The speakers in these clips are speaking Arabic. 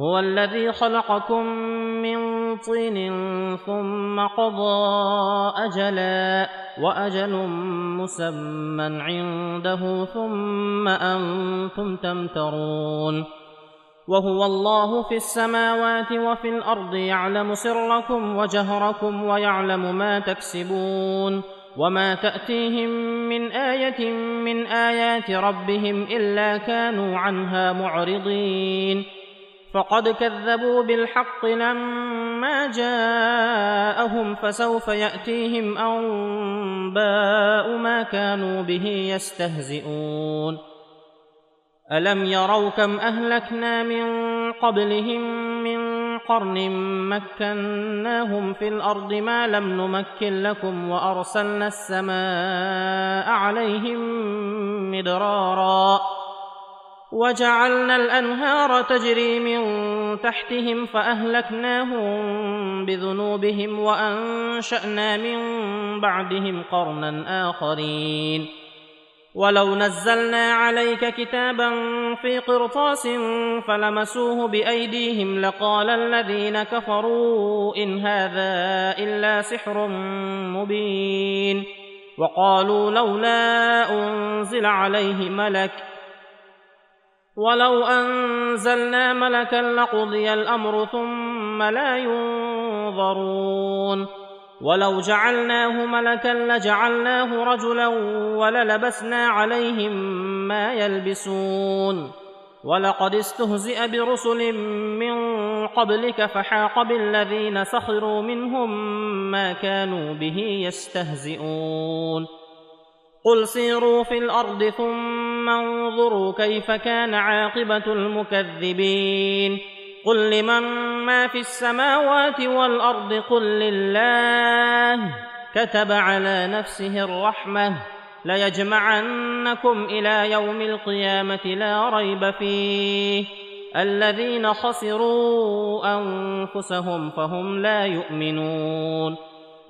هو الذي خلقكم من طين ثم قضى أجلا وأجل مسمى عنده ثم أنتم تمترون وهو الله في السماوات وفي الأرض يعلم سركم وجهركم ويعلم ما تكسبون وما تأتيهم من آية من آيات ربهم إلا كانوا عنها معرضين فقد كذبوا بالحق لما جاءهم فسوف يأتيهم أنباء ما كانوا به يستهزئون. ألم يروا كم أهلكنا من قبلهم من قرن مكناهم في الأرض ما لم نمكن لكم وأرسلنا السماء عليهم مدرارا. وجعلنا الأنهار تجري من تحتهم فأهلكناهم بذنوبهم وأنشأنا من بعدهم قرنا آخرين. ولو نزلنا عليك كتابا في قرطاس فلمسوه بأيديهم لقال الذين كفروا إن هذا إلا سحر مبين. وقالوا لولا أنزل عليه ملك ولو انزلنا ملكا لقضي الامر ثم لا ينظرون ولو جعلناه ملكا لجعلناه رجلا وللبسنا عليهم ما يلبسون ولقد استهزئ برسل من قبلك فحاق بالذين سخروا منهم ما كانوا به يستهزئون قل سيروا في الأرض ثم انظروا كيف كان عاقبه المكذبين قل لمن ما في السماوات والارض قل لله كتب على نفسه الرحمه ليجمعنكم إلى يوم القيامه لا ريب فيه الذين خسروا انفسهم فهم لا يؤمنون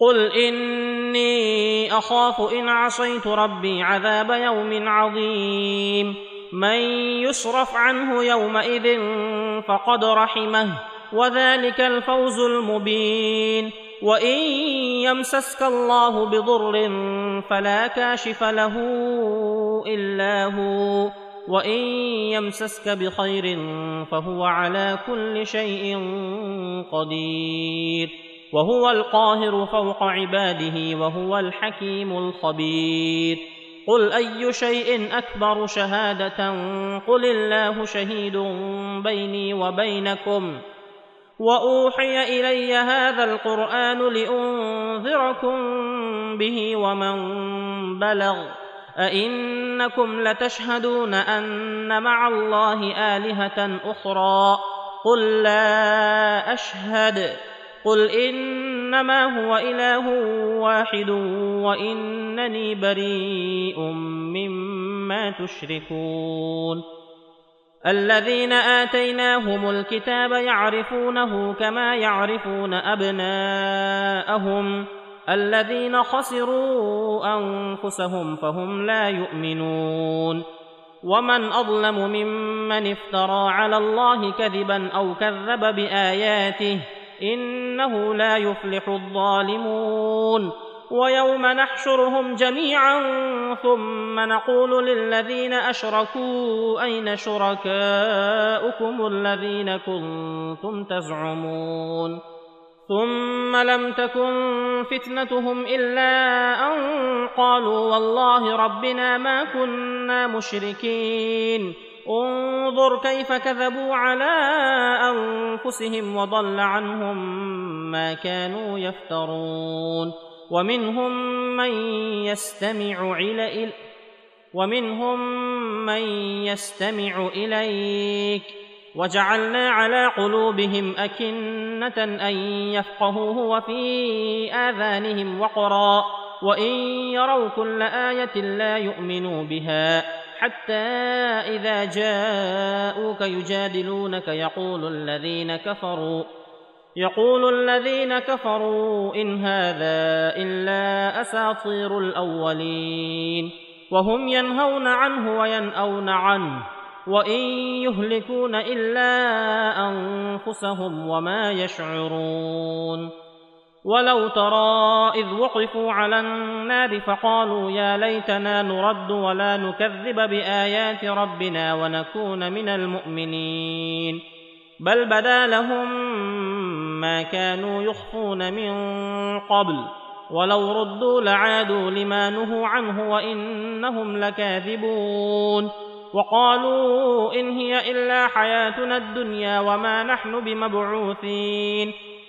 قل اني اخاف ان عصيت ربي عذاب يوم عظيم من يصرف عنه يومئذ فقد رحمه وذلك الفوز المبين وان يمسسك الله بضر فلا كاشف له الا هو وان يمسسك بخير فهو على كل شيء قدير وهو القاهر فوق عباده وهو الحكيم الخبير. قل أي شيء أكبر شهادة؟ قل الله شهيد بيني وبينكم. وأوحي إلي هذا القرآن لأنذركم به ومن بلغ. أئنكم لتشهدون أن مع الله آلهة أخرى. قل لا أشهد. قل انما هو اله واحد وانني بريء مما تشركون الذين اتيناهم الكتاب يعرفونه كما يعرفون ابناءهم الذين خسروا انفسهم فهم لا يؤمنون ومن اظلم ممن افترى على الله كذبا أو كذب باياته إنه لا يفلح الظالمون ويوم نحشرهم جميعا ثم نقول للذين أشركوا أين شركاؤكم الذين كنتم تزعمون ثم لم تكن فتنتهم إلا أن قالوا والله ربنا ما كنا مشركين انظر كيف كذبوا على أنفسهم وضل عنهم ما كانوا يفترون. ومنهم من يستمع إلى ومنهم من يستمع إليك. وجعلنا على قلوبهم أكنة أن يفقهوه وفي آذانهم وقرا. وإن يروا كل آية لا يؤمنوا بها. حتى إذا جاءوك يجادلونك يقول الذين كفروا يقول الذين كفروا إن هذا إلا أساطير الأولين. وهم ينهون عنه وينأون عنه وإن يهلكون إلا أنفسهم وما يشعرون. ولو ترى اذ وقفوا على النار فقالوا يا ليتنا نرد ولا نكذب بايات ربنا ونكون من المؤمنين بل بدا لهم ما كانوا يخفون من قبل ولو ردوا لعادوا لما نهوا عنه وانهم لكاذبون وقالوا ان هي الا حياتنا الدنيا وما نحن بمبعوثين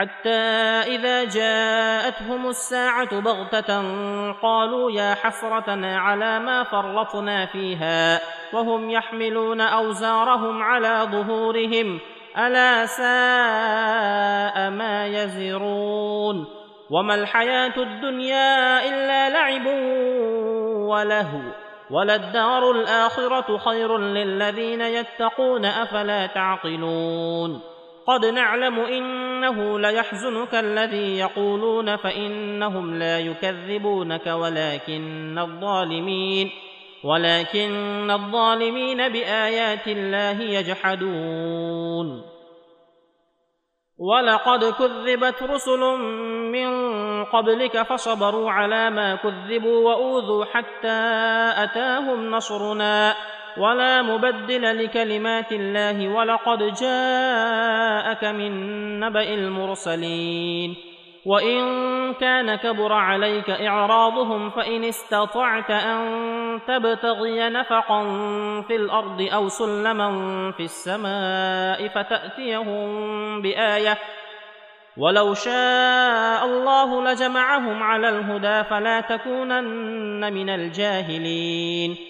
حتى إذا جاءتهم الساعة بغتة قالوا يا حسرتنا على ما فرطنا فيها وهم يحملون أوزارهم على ظهورهم. ألا ساء ما يزرون. وما الحياة الدنيا إلا لعب ولهو. وللدار الآخرة خير للذين يتقون أفلا تعقلون. قد نعلم إنه ليحزنك الذي يقولون فإنهم لا يكذبونك ولكن الظالمين ولكن الظالمين بآيات الله يجحدون. ولقد كذبت رسل من قبلك فصبروا على ما كذبوا وأوذوا حتى أتاهم نصرنا. ولا مبدل لكلمات الله ولقد جاءك من نبا المرسلين وان كان كبر عليك اعراضهم فان استطعت ان تبتغي نفقا في الأرض أو سلما في السماء فتاتيهم بايه ولو شاء الله لجمعهم على الهدى فلا تكونن من الجاهلين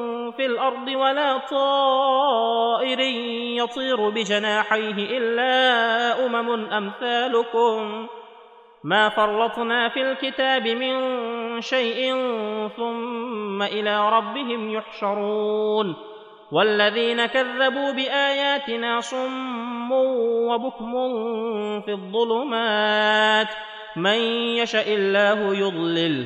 في الأرض ولا طائر يطير بجناحيه إلا أمم أمثالكم. ما فرطنا في الكتاب من شيء ثم إلى ربهم يحشرون. والذين كذبوا بآياتنا صم وبكم في الظلمات. من يشا الله يضلله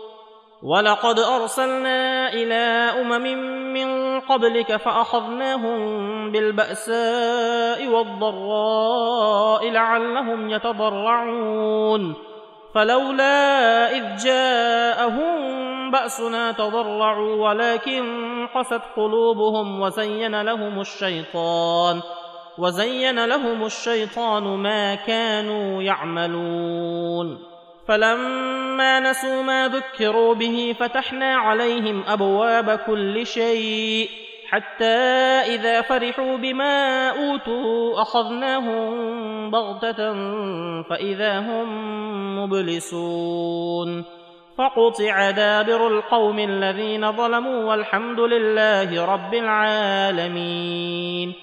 ولقد ارسلنا إلى امم من قبلك فاخذناهم بالباساء والضراء لعلهم يتضرعون فلولا اذ جاءهم باسنا تضرعوا ولكن قست قلوبهم وزين لهم الشيطان وزين لهم الشيطان ما كانوا يعملون فلما نسوا ما ذكروا به فتحنا عليهم أبواب كل شيء حتى إذا فرحوا بما أوتوا أخذناهم بغتة فإذا هم مبلسون. فقطع دابر القوم الذين ظلموا والحمد لله رب العالمين.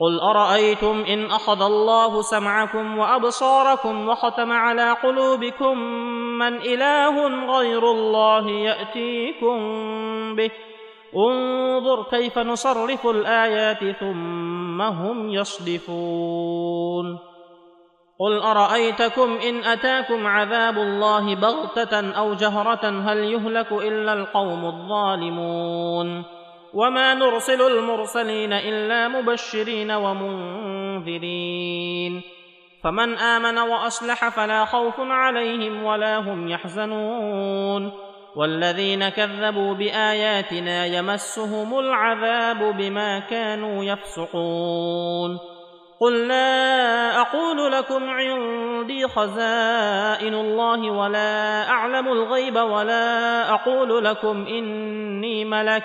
قل ارايتم ان اخذ الله سمعكم وابصاركم وختم على قلوبكم من اله غير الله ياتيكم به انظر كيف نصرف الايات ثم هم يصدفون قل ارايتكم ان اتاكم عذاب الله بغته أو جهره هل يهلك الا القوم الظالمون وما نرسل المرسلين الا مبشرين ومنذرين فمن امن واصلح فلا خوف عليهم ولا هم يحزنون والذين كذبوا باياتنا يمسهم العذاب بما كانوا يفسقون قل لا أقول لكم عندي خزائن الله ولا اعلم الغيب ولا أقول لكم اني ملك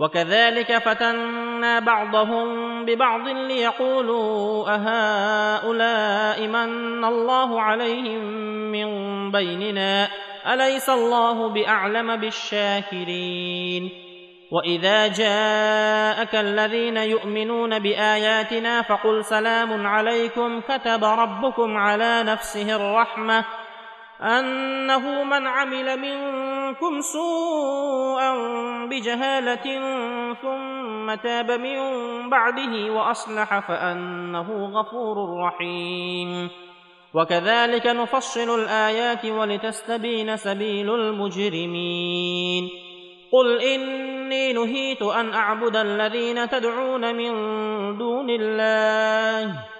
وكذلك فتنا بعضهم ببعض ليقولوا أهؤلاء من الله عليهم من بيننا؟ أليس الله بأعلم بالشاكرين؟ وإذا جاءك الذين يؤمنون بآياتنا فقل سلام عليكم كتب ربكم على نفسه الرحمة. أنه من عمل منكم سوءا بجهالة ثم تاب من بعده وأصلح فأنه غفور رحيم. وكذلك نفصل الآيات ولتستبين سبيل المجرمين. قل إني نهيت أن أعبد الذين تدعون من دون الله.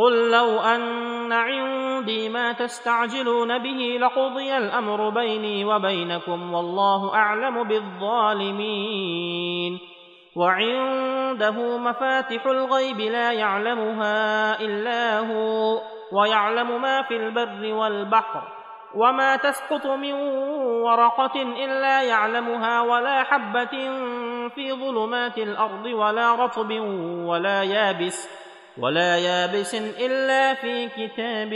قل لو أن عندي ما تستعجلون به لقضي الأمر بيني وبينكم والله أعلم بالظالمين. وعنده مفاتح الغيب لا يعلمها إلا هو ويعلم ما في البر والبحر وما تسقط من ورقة إلا يعلمها ولا حبة في ظلمات الأرض ولا رطب ولا يابس. ولا يابس إلا في كتاب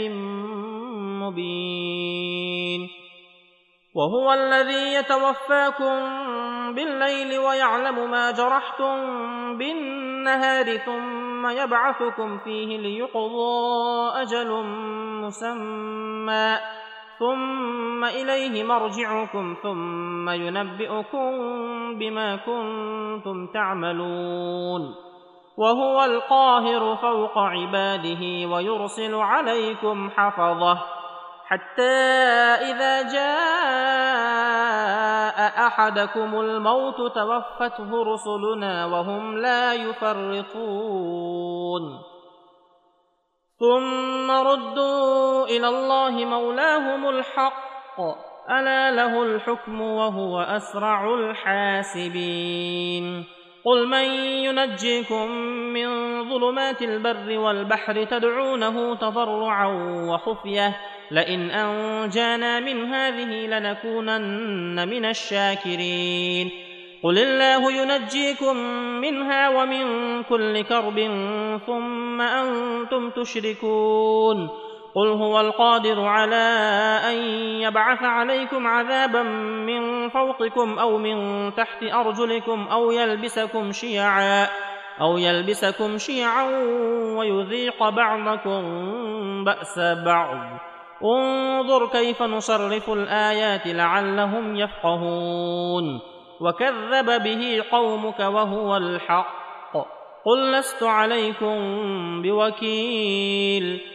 مبين. وهو الذي يتوفاكم بالليل ويعلم ما جرحتم بالنهار ثم يبعثكم فيه ليقضى أجل مسمى. ثم إليه مرجعكم ثم ينبئكم بما كنتم تعملون. وهو القاهر فوق عباده ويرسل عليكم حفظه. حتى إذا جاء أحدكم الموت توفته رسلنا وهم لا يفرطون. ثم ردوا إلى الله مولاهم الحق. ألا له الحكم وهو أسرع الحاسبين. قل من ينجيكم من ظلمات البر والبحر تدعونه تضرعا وخفيه لئن انجانا من هذه لنكونن من الشاكرين قل الله ينجيكم منها ومن كل كرب ثم أنتم تشركون قل هو القادر على ان يبعث عليكم عذابا من فوقكم أو من تحت ارجلكم أو يلبسكم شيعا أو يلبسكم شيعا ويذيق بعضكم باس بعض انظر كيف نصرف الايات لعلهم يفقهون وكذب به قومك وهو الحق قل لست عليكم بوكيل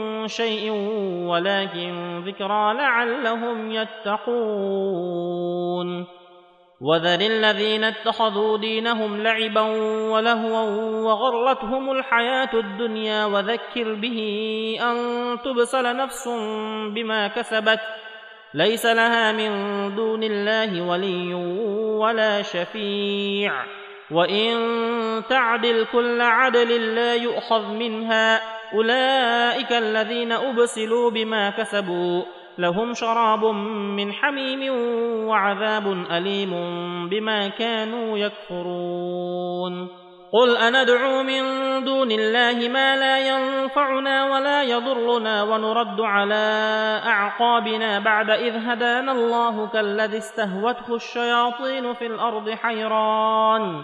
شيء ولكن ذكرى لعلهم يتقون. وذر الذين اتخذوا دينهم لعبا ولهوا وغرتهم الحياة الدنيا وذكر به أن تبصل نفس بما كسبت. ليس لها من دون الله ولي ولا شفيع. وان تعدل كل عدل لا يؤخذ منها اولئك الذين ابسلوا بما كسبوا لهم شراب من حميم وعذاب اليم بما كانوا يكفرون قل اندعو من دون الله ما لا ينفعنا ولا يضرنا ونرد على اعقابنا بعد اذ هدانا الله كالذي استهوته الشياطين في الأرض حيران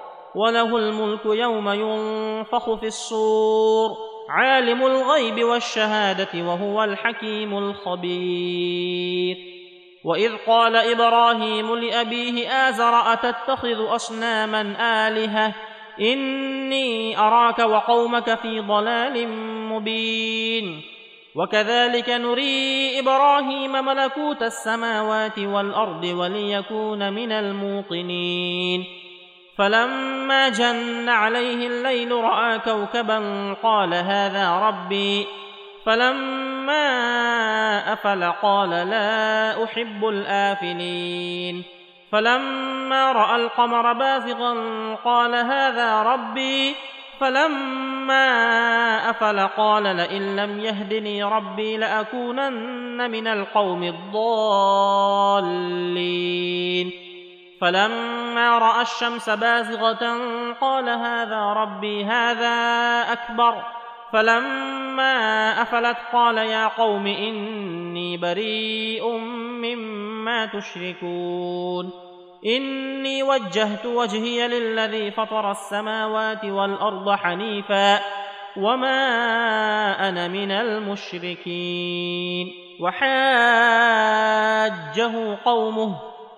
وله الملك يوم ينفخ في الصور. عالم الغيب والشهادة وهو الحكيم الخبير. وإذ قال إبراهيم لأبيه آزر أتتخذ أصناما آلهة؟ إني أراك وقومك في ضلال مبين. وكذلك نري إبراهيم ملكوت السماوات والأرض وليكون من الموقنين. فلما جن عليه الليل رأى كوكبا قال هذا ربي. فلما أفل قال لا أحب الآفلين. فلما رأى القمر بازغا قال هذا ربي. فلما أفل قال لئن لم يهدني ربي لأكونن من القوم الضالين. فلما رأى الشمس بازغة قال هذا ربي هذا أكبر. فلما أفلت قال يا قوم إني بريء مما تشركون. إني وجهت وجهي للذي فطر السماوات والأرض حنيفا وما أنا من المشركين. وحاجه قومه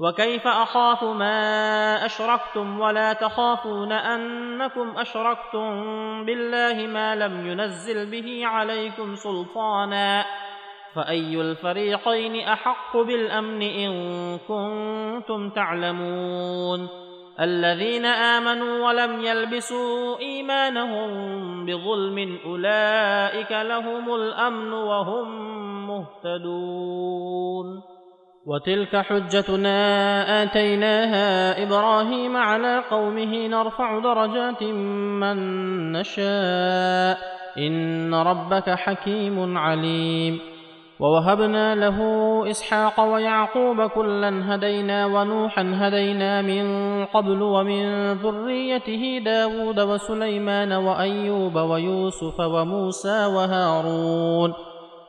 وكيف أخاف ما أشركتم ولا تخافون أنكم أشركتم بالله ما لم ينزل به عليكم سلطانا فأي الفريقين أحق بالأمن إن كنتم تعلمون الذين آمنوا ولم يلبسوا إيمانهم بظلم أولئك لهم الأمن وهم مهتدون وتلك حجتنا آتيناها إبراهيم على قومه نرفع درجات من نشاء. إن ربك حكيم عليم. ووهبنا له إسحاق ويعقوب كلا هدينا ونوحا هدينا من قبل ومن ذريته داود وسليمان وأيوب ويوسف وموسى وهارون.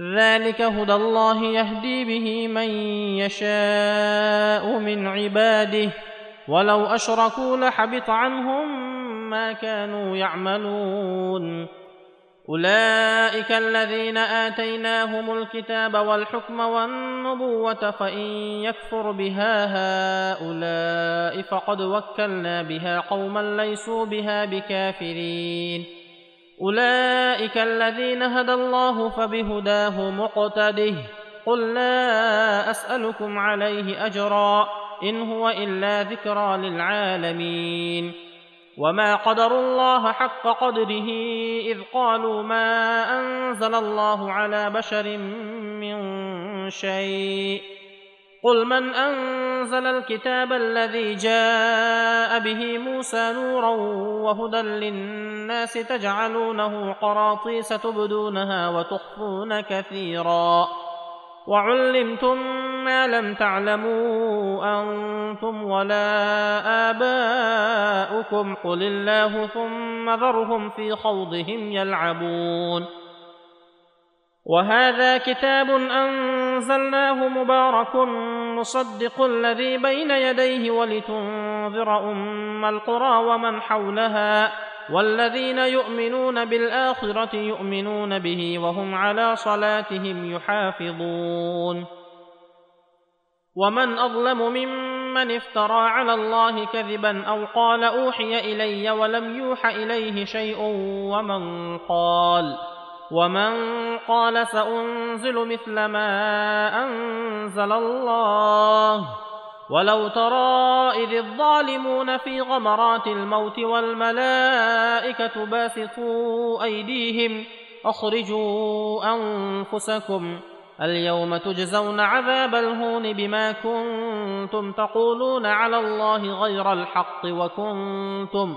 ذلك هدى الله يهدي به من يشاء من عباده ولو اشركوا لحبط عنهم ما كانوا يعملون. اولئك الذين اتيناهم الكتاب والحكم والنبوه فان يكفر بها هؤلاء فقد وكلنا بها قوما ليسوا بها بكافرين. أولئك الذين هدى الله فبهداه مقتده. قل لا أسألكم عليه أجرا إن هو إلا ذكرى للعالمين. وما قدروا الله حق قدره إذ قالوا ما أنزل الله على بشر من شيء. قل من انزل الكتاب الذي جاء به موسى نورا وهدى للناس تجعلونه قراطيس تبدونها وتخفون كثيرا وعلمتم ما لم تعلموا أنتم ولا اباؤكم قل الله ثم ذرهم في خوضهم يلعبون وهذا كتاب أنزلناه مبارك مصدق الذي بين يديه ولتنذر أم القرى ومن حولها والذين يؤمنون بالآخرة يؤمنون به وهم على صلاتهم يحافظون. ومن أظلم ممن افترى على الله كذبا أو قال أوحي إلي ولم يوح إليه شيء ومن قال ومن قال سانزل مثل ما انزل الله ولو ترى اذ الظالمون في غمرات الموت والملائكه باسطوا ايديهم اخرجوا انفسكم اليوم تجزون عذاب الهون بما كنتم تقولون على الله غير الحق وكنتم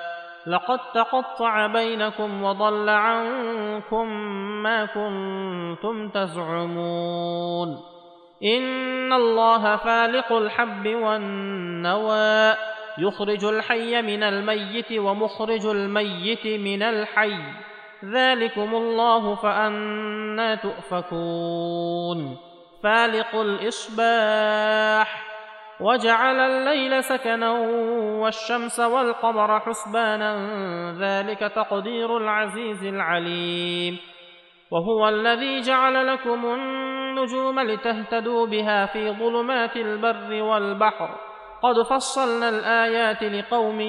لقد تقطع بينكم وضل عنكم ما كنتم تزعمون. إن الله فالق الحب والنوى يخرج الحي من الميت ومخرج الميت من الحي. ذلكم الله فأنا تؤفكون. فالق الإصباح وجعل الليل سكنا والشمس والقمر حسبانا ذلك تقدير العزيز العليم. وهو الذي جعل لكم النجوم لتهتدوا بها في ظلمات البر والبحر. قد فصلنا الآيات لقوم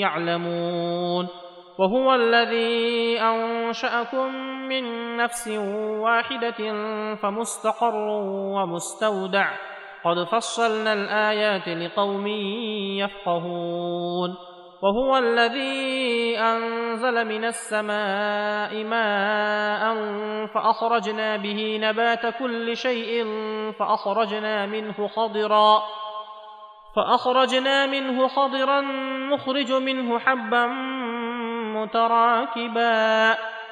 يعلمون. وهو الذي أنشأكم من نفس واحدة فمستقر ومستودع. قد فصلنا الآيات لقوم يفقهون. وهو الذي أنزل من السماء ماء فأخرجنا به نبات كل شيء فأخرجنا منه خضرا فأخرجنا منه خضرا نخرج منه حبا متراكبا.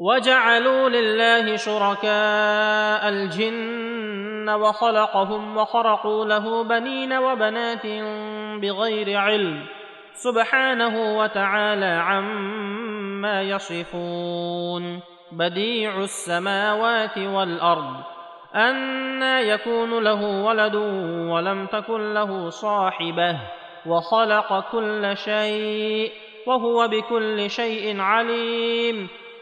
وجعلوا لله شركاء الجن وخلقهم وخرقوا له بنين وبنات بغير علم سبحانه وتعالى عما يصفون بديع السماوات والأرض أنى يكون له ولد ولم تكن له صاحبة وخلق كل شيء وهو بكل شيء عليم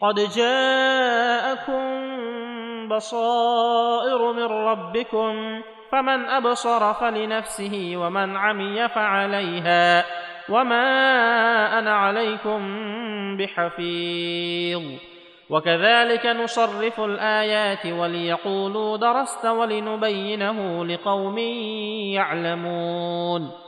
قد جاءكم بصائر من ربكم فمن أبصر فلنفسه ومن عمي فعليها وما أنا عليكم بحفيظ. وكذلك نصرف الآيات وليقولوا درست ولنبينه لقوم يعلمون.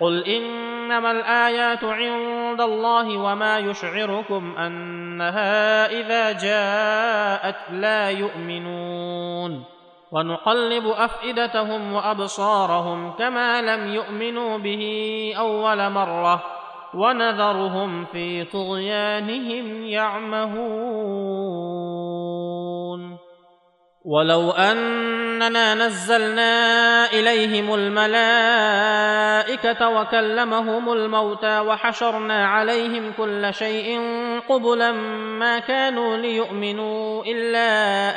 قل انما الايات عند الله وما يشعركم انها اذا جاءت لا يؤمنون ونقلب افئدتهم وابصارهم كما لم يؤمنوا به اول مره ونذرهم في طغيانهم يعمهون ولو اننا نزلنا اليهم الملائكه وكلمهم الموتى وحشرنا عليهم كل شيء قبلا ما كانوا ليؤمنوا الا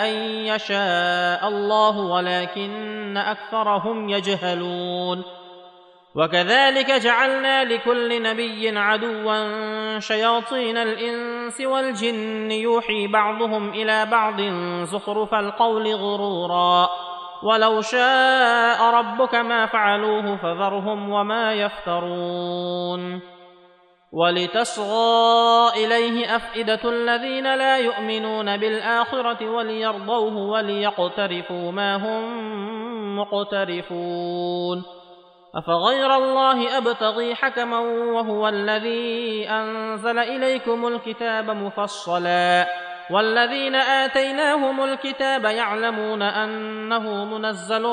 ان يشاء الله ولكن اكثرهم يجهلون وكذلك جعلنا لكل نبي عدوا شياطين الإنس والجن يوحي بعضهم إلى بعض زخرف القول غرورا ولو شاء ربك ما فعلوه فذرهم وما يفترون ولتصغى إليه أفئدة الذين لا يؤمنون بالآخرة وليرضوه وليقترفوا ما هم مقترفون أفغير الله أبتغي حكما وهو الذي أنزل إليكم الكتاب مفصلا والذين آتيناهم الكتاب يعلمون أنه منزل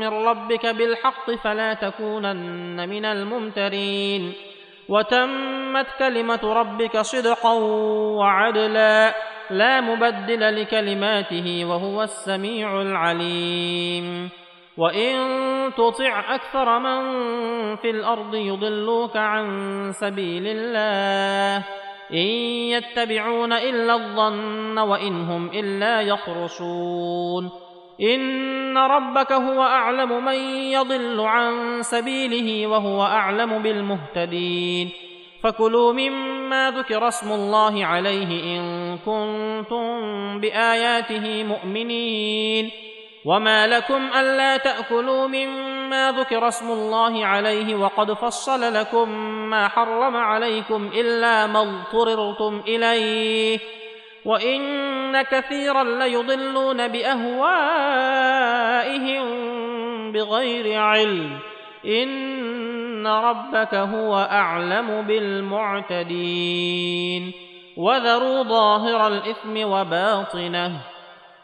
من ربك بالحق فلا تكونن من الممترين وتمت كلمة ربك صدقا وعدلا لا مبدل لكلماته وهو السميع العليم وان تطع أكثر من في الأرض يضلوك عن سبيل الله ان يتبعون الا الظن وان هم الا يخرصون ان ربك هو اعلم من يضل عن سبيله وهو اعلم بالمهتدين فكلوا مما ذكر اسم الله عليه ان كنتم باياته مؤمنين وما لكم الا تاكلوا مما ذكر اسم الله عليه وقد فصل لكم ما حرم عليكم الا ما اضطررتم اليه وان كثيرا ليضلون باهوائهم بغير علم ان ربك هو اعلم بالمعتدين وذروا ظاهر الاثم وباطنه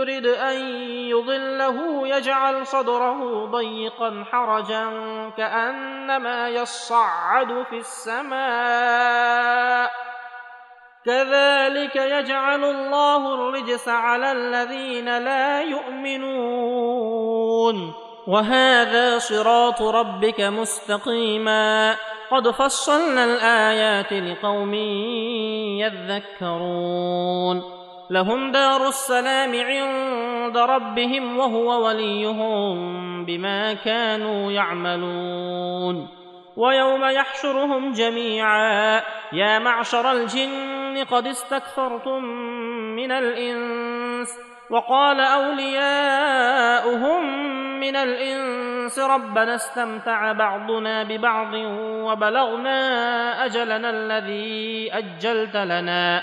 يرد أن يضله يجعل صدره ضيقا حرجا كأنما يصعد في السماء. كذلك يجعل الله الرجس على الذين لا يؤمنون. وهذا صراط ربك مستقيما. قد فصلنا الآيات لقوم يذكرون. لهم دار السلام عند ربهم وهو وليهم بما كانوا يعملون. ويوم يحشرهم جميعا يا معشر الجن قد استكثرتم من الإنس وقال أولياؤهم من الإنس ربنا استمتع بعضنا ببعض وبلغنا أجلنا الذي أجلت لنا.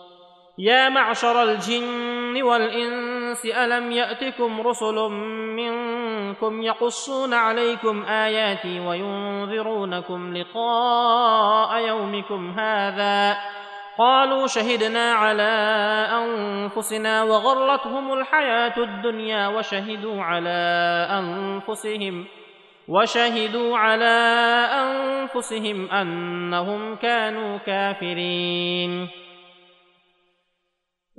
يا معشر الجن والإنس ألم يأتكم رسل منكم يقصون عليكم آياتي وينذرونكم لقاء يومكم هذا؟ قالوا شهدنا على أنفسنا وغرتهم الحياة الدنيا وشهدوا على أنفسهم وشهدوا على أنفسهم أنهم كانوا كافرين.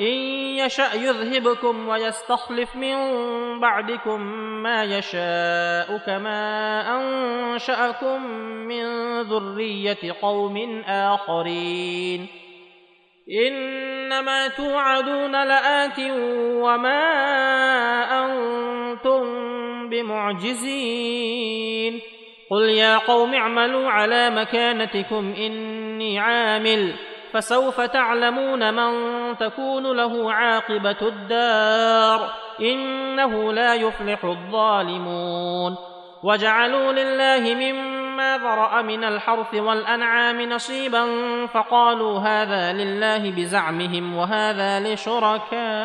إن يشأ يذهبكم ويستخلف من بعدكم ما يشاء كما أنشأكم من ذرية قوم آخرين. إنما توعدون لآت وما أنتم بمعجزين. قل يا قوم اعملوا على مكانتكم إني عامل. فسوف تعلمون من تكون له عاقبة الدار إنه لا يفلح الظالمون. وجعلوا لله مما ذرأ من الحرث والأنعام نصيبا فقالوا هذا لله بزعمهم وهذا لشركائنا.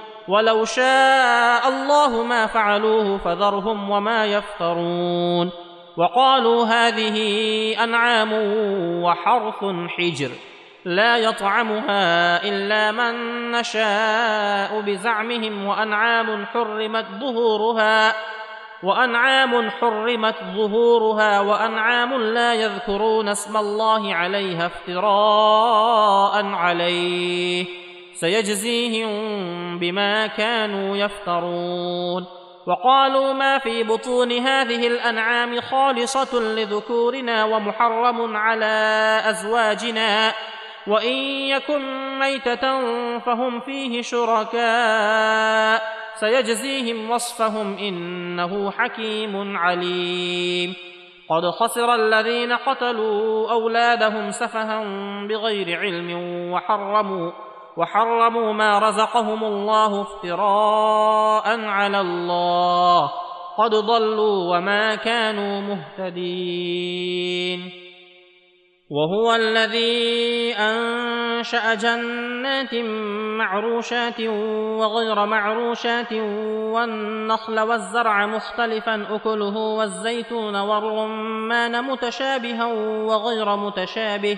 ولو شاء الله ما فعلوه فذرهم وما يفترون وقالوا هذه أنعام وحرث حجر لا يطعمها إلا من نشاء بزعمهم وأنعام حرمت ظهورها وأنعام حرمت ظهورها وأنعام لا يذكرون اسم الله عليها افتراء عليه سيجزيهم بما كانوا يفترون. وقالوا ما في بطون هذه الأنعام خالصة لذكورنا ومحرم على أزواجنا. وإن يكن ميتة فهم فيه شركاء. سيجزيهم وصفهم إنه حكيم عليم. قد خسر الذين قتلوا أولادهم سفها بغير علم وحرموا وحرموا ما رزقهم الله افتراء على الله. قد ضلوا وما كانوا مهتدين. وهو الذي أنشأ جنات معروشات وغير معروشات والنخل والزرع مختلفا أكله والزيتون والرمان متشابها وغير متشابه.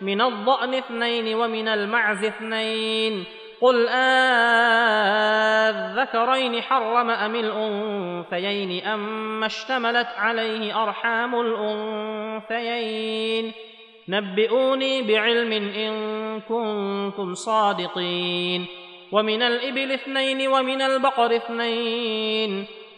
من الضأن اثنين ومن المعز اثنين. قل آذكرين حرم أم الأنثيين أم اشتملت عليه أرحام الأنثيين. نبئوني بعلم إن كنتم صادقين. ومن الإبل اثنين ومن البقر اثنين.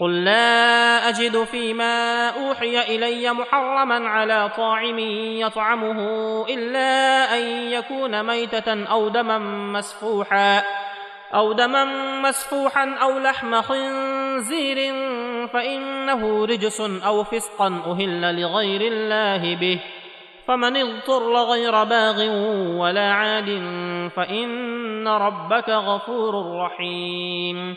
قل لا اجد فيما اوحي الي محرما على طاعم يطعمه الا ان يكون ميته أو دما مسفوحا أو دما مسفوحا أو لحم خنزير فانه رجس أو فسقا أهل لغير الله به فمن اضطر غير باغ ولا عاد فان ربك غفور رحيم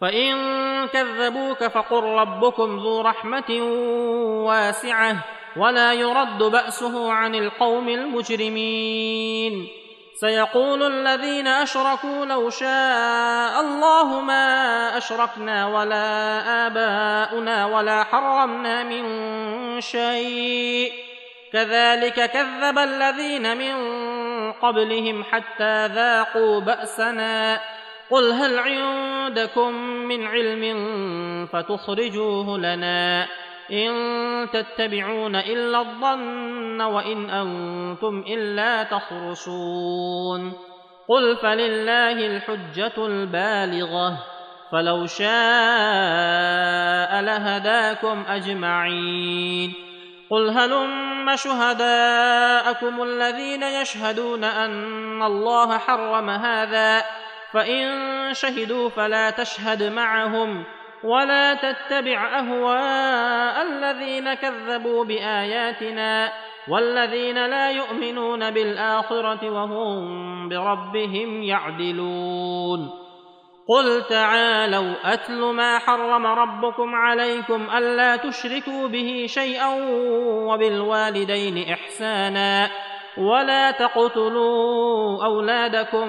فان كذبوك فقل ربكم ذو رحمه واسعه ولا يرد باسه عن القوم المجرمين سيقول الذين اشركوا لو شاء الله ما اشركنا ولا اباؤنا ولا حرمنا من شيء كذلك كذب الذين من قبلهم حتى ذاقوا باسنا قل هل عندكم من علم فتخرجوه لنا ان تتبعون الا الظن وان أنتم الا تخرصون قل فلله الحجه البالغه فلو شاء لهداكم اجمعين قل هلم شهداءكم الذين يشهدون ان الله حرم هذا فإن شهدوا فلا تشهد معهم ولا تتبع أهواء الذين كذبوا بآياتنا والذين لا يؤمنون بالآخرة وهم بربهم يعدلون. قل تعالوا أتل ما حرم ربكم عليكم ألا تشركوا به شيئا وبالوالدين إحسانا ولا تقتلوا أولادكم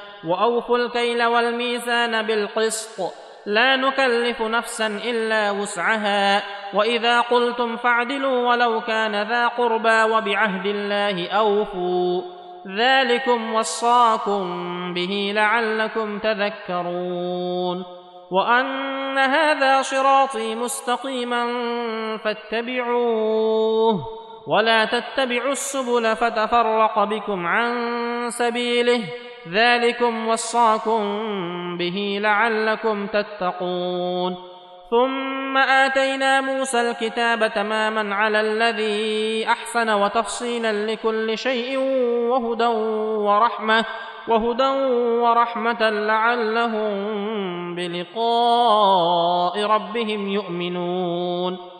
وأوفوا الكيل والميزان بالقسط. لا نكلف نفسا إلا وسعها. وإذا قلتم فاعدلوا ولو كان ذا قربى وبعهد الله أوفوا. ذلكم وصاكم به لعلكم تذكرون. وأن هذا صراطي مستقيما فاتبعوه. ولا تتبعوا السبل فتفرق بكم عن سبيله. ذلكم وصاكم به لعلكم تتقون. ثم آتينا موسى الكتاب تماما على الذي أحسن وتفصيلا لكل شيء وهدى ورحمة وهدى ورحمة لعلهم بلقاء ربهم يؤمنون.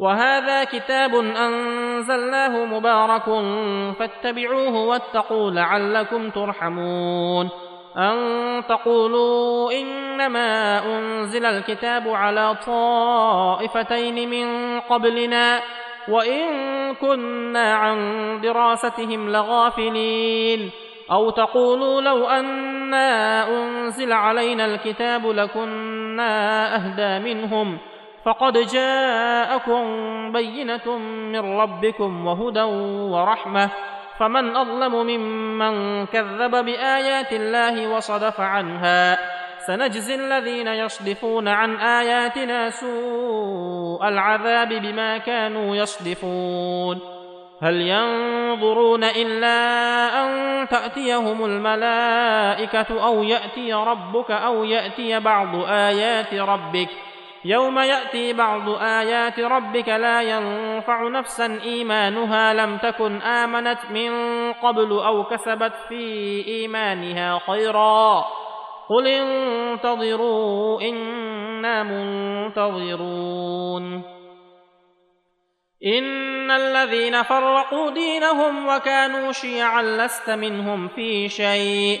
وهذا كتاب أنزلناه مبارك فاتبعوه واتقوا لعلكم ترحمون. أن تقولوا إنما أنزل الكتاب على طائفتين من قبلنا وإن كنا عن دراستهم لغافلين. أو تقولوا لو أنا أنزل علينا الكتاب لكنا أهدى منهم فقد جاءكم بينة من ربكم وهدى ورحمة. فمن أظلم ممن كذب بآيات الله وصدف عنها. سنجزي الذين يصدفون عن آياتنا سوء العذاب بما كانوا يصدفون. هل ينظرون إلا أن تأتيهم الملائكة أو يأتي ربك أو يأتي بعض آيات ربك؟ يوم يأتي بعض آيات ربك لا ينفع نفسا إيمانها لم تكن آمنت من قبل أو كسبت في إيمانها خيرا قل انتظروا إنا منتظرون إن الذين فرقوا دينهم وكانوا شيعا لست منهم في شيء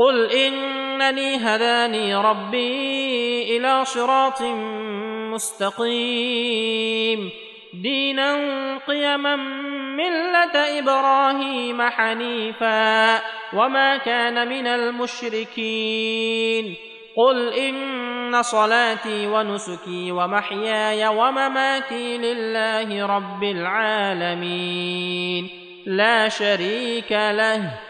قل انني هداني ربي إلى صراط مستقيم دينا قيما مله إبراهيم حنيفا وما كان من المشركين قل ان صلاتي ونسكي ومحياي ومماتي لله رب العالمين لا شريك له